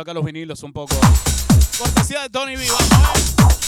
acá los vinilos un poco. Cortesía de Tony B. Vamos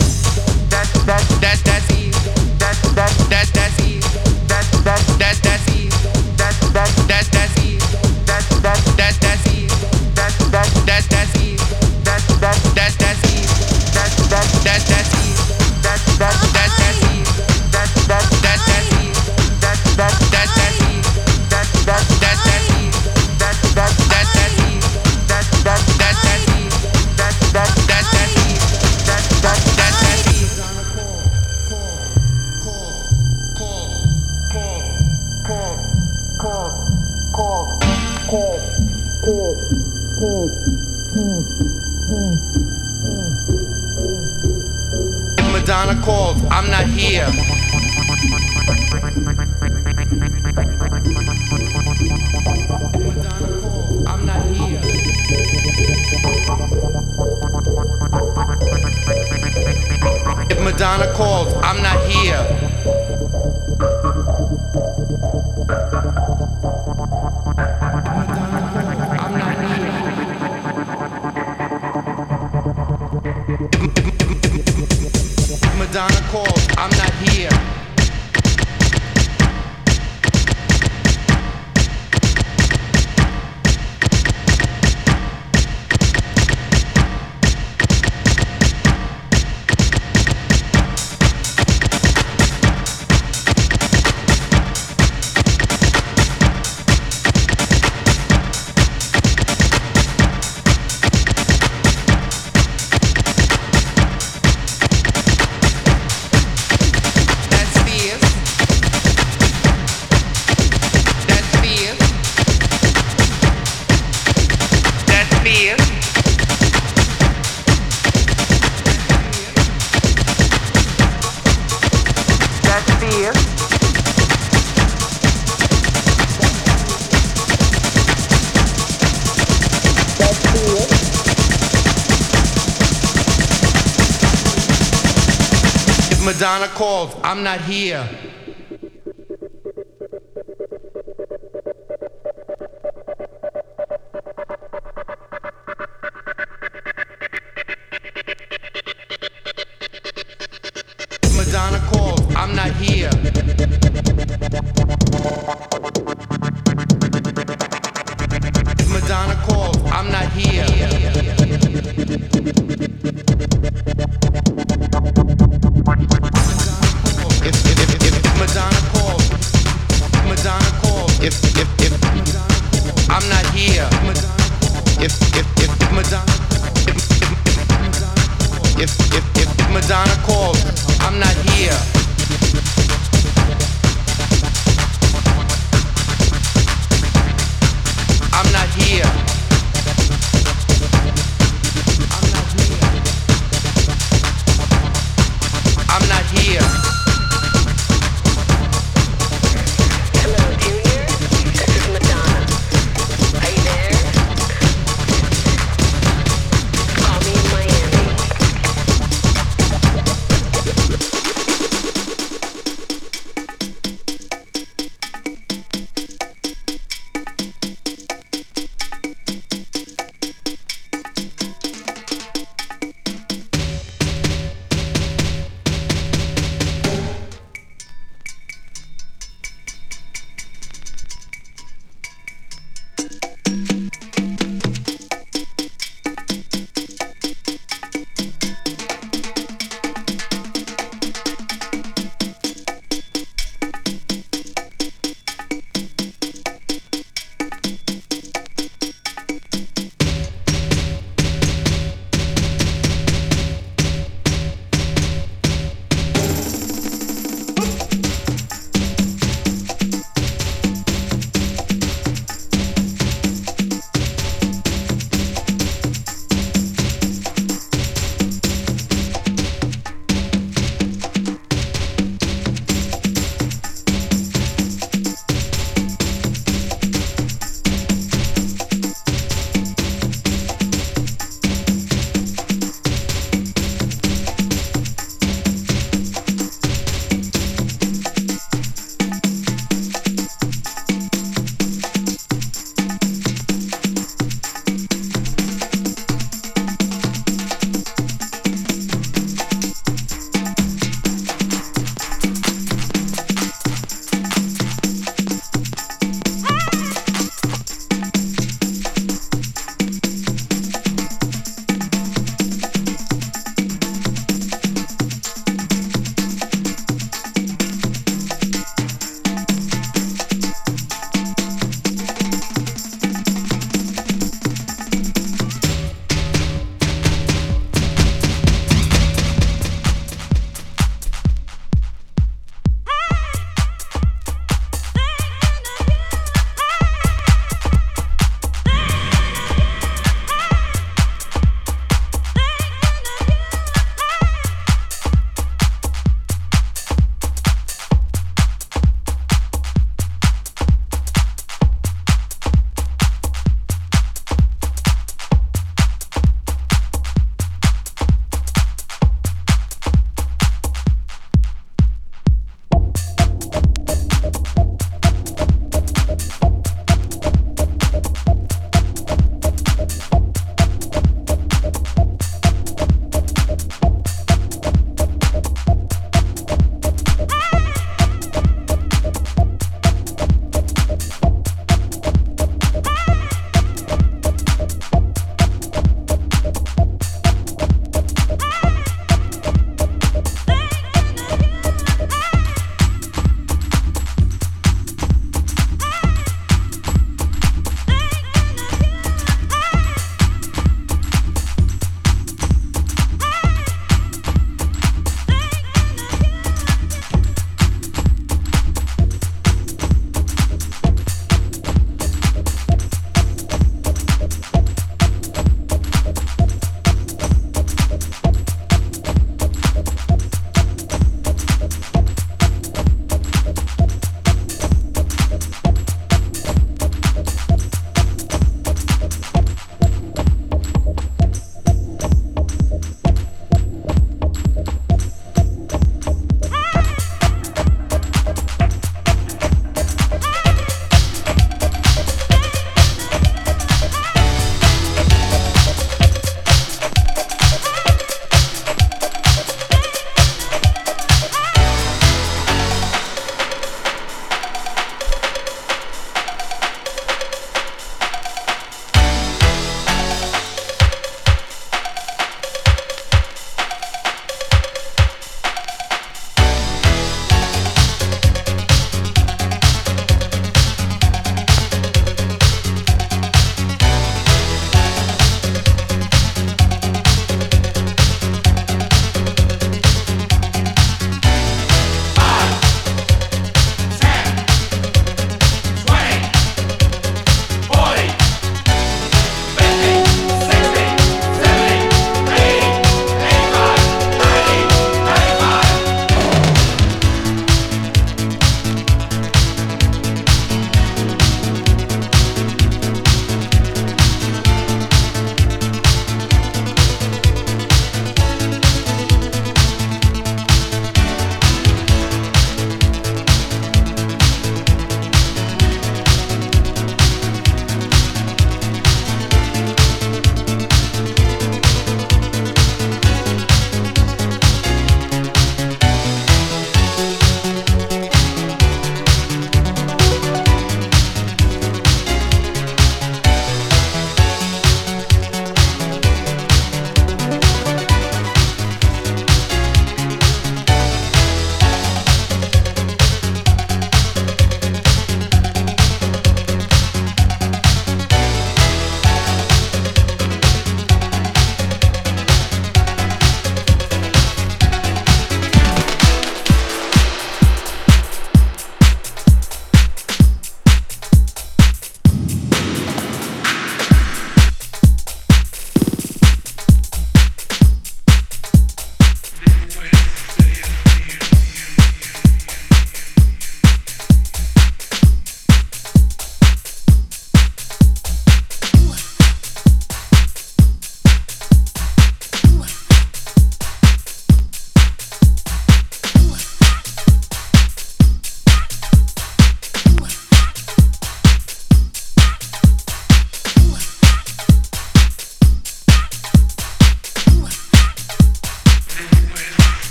Madonna called. I'm not here.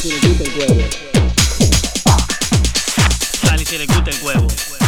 Sal y se le gusta el huevo. Sal y se le gusta el huevo.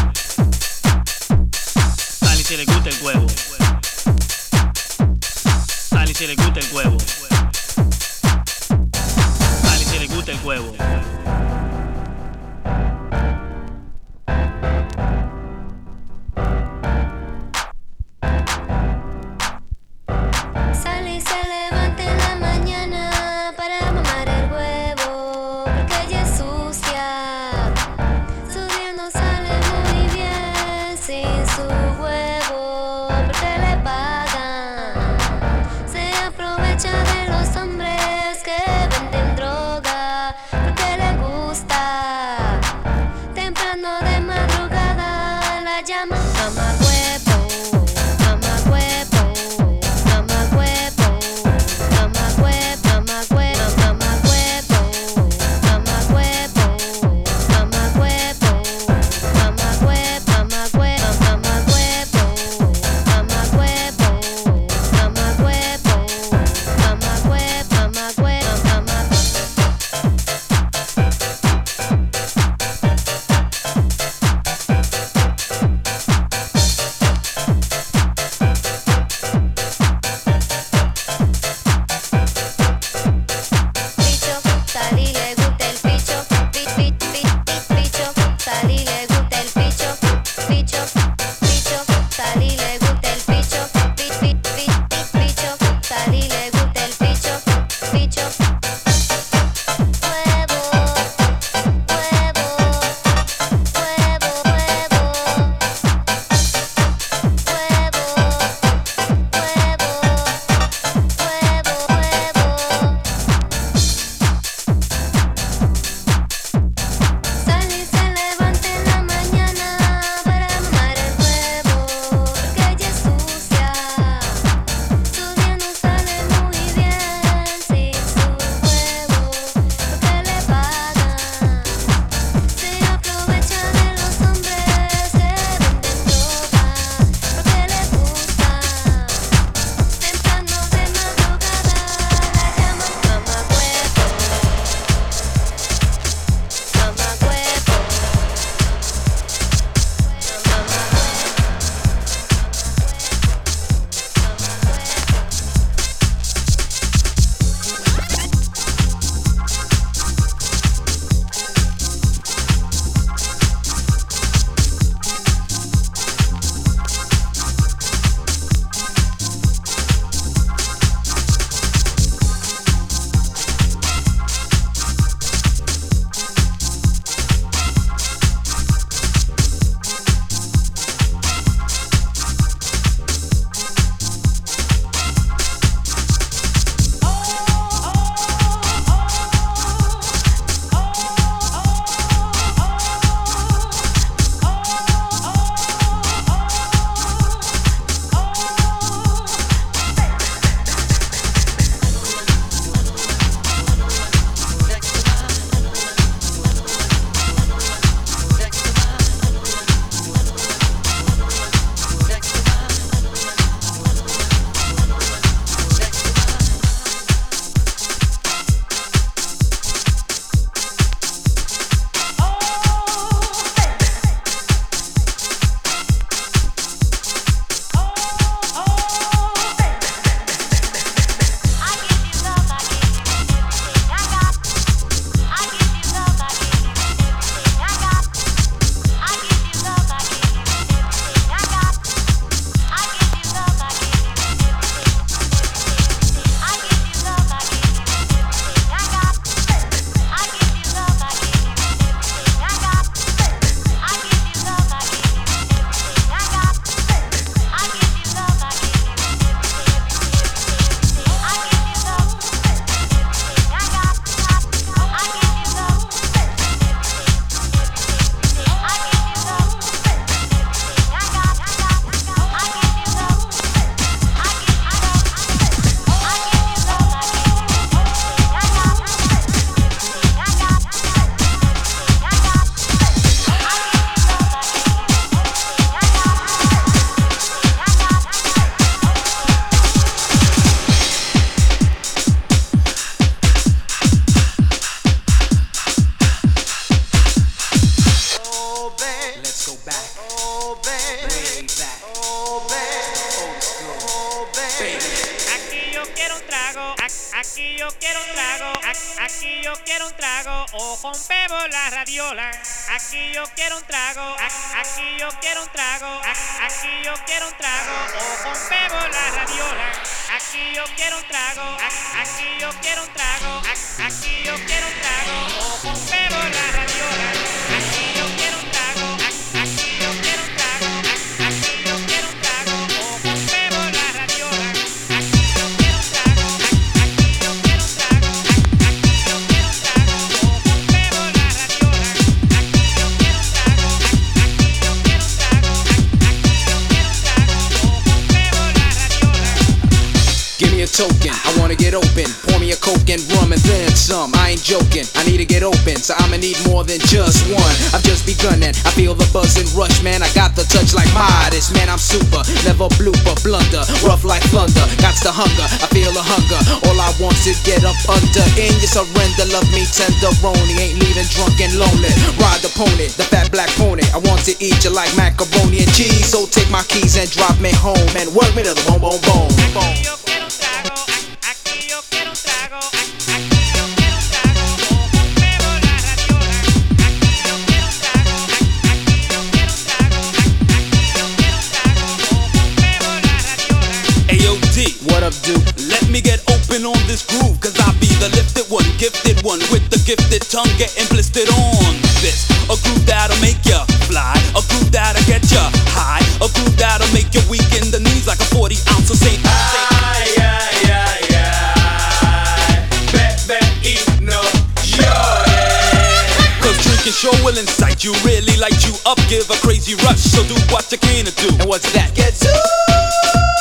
Quiero un trago, aquí yo quiero un trago. O rompemos la radiola. Aquí yo quiero un trago, aquí yo quiero un trago, aquí yo quiero un trago. O rompemos la token, I wanna get open. Pour me a coke and rum and then some. I ain't joking, I need to get open, so I'ma need more than just one. I've just begun and I feel the buzz and rush, man. I got the touch like Midas, man. I'm super, never blooper, blunder, rough like thunder. Got the hunger, I feel the hunger. All I want is get up under in your surrender. Love me tenderoni, ain't leaving drunk and lonely. Ride the pony, the fat black pony. I want to eat you like macaroni and cheese, so take my keys and drop me home and work me to the bone, bone, bone. This groove, cause I be the lifted one, gifted one, with the gifted tongue getting blistered on this. A groove that'll make ya fly, a groove that'll get ya high, a groove that'll make you weak in the knees like a 40 ounce of Saint. Aye, aye, aye, aye. Bet, bet, eat no joy. Cause drinking sure will incite you, really light you up, give a crazy rush. So do what you can to do. And what's that? Get to